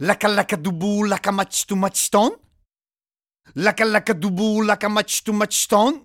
Laka laka dubu laka much too much stone. Laka laka dubu laka much too much stone.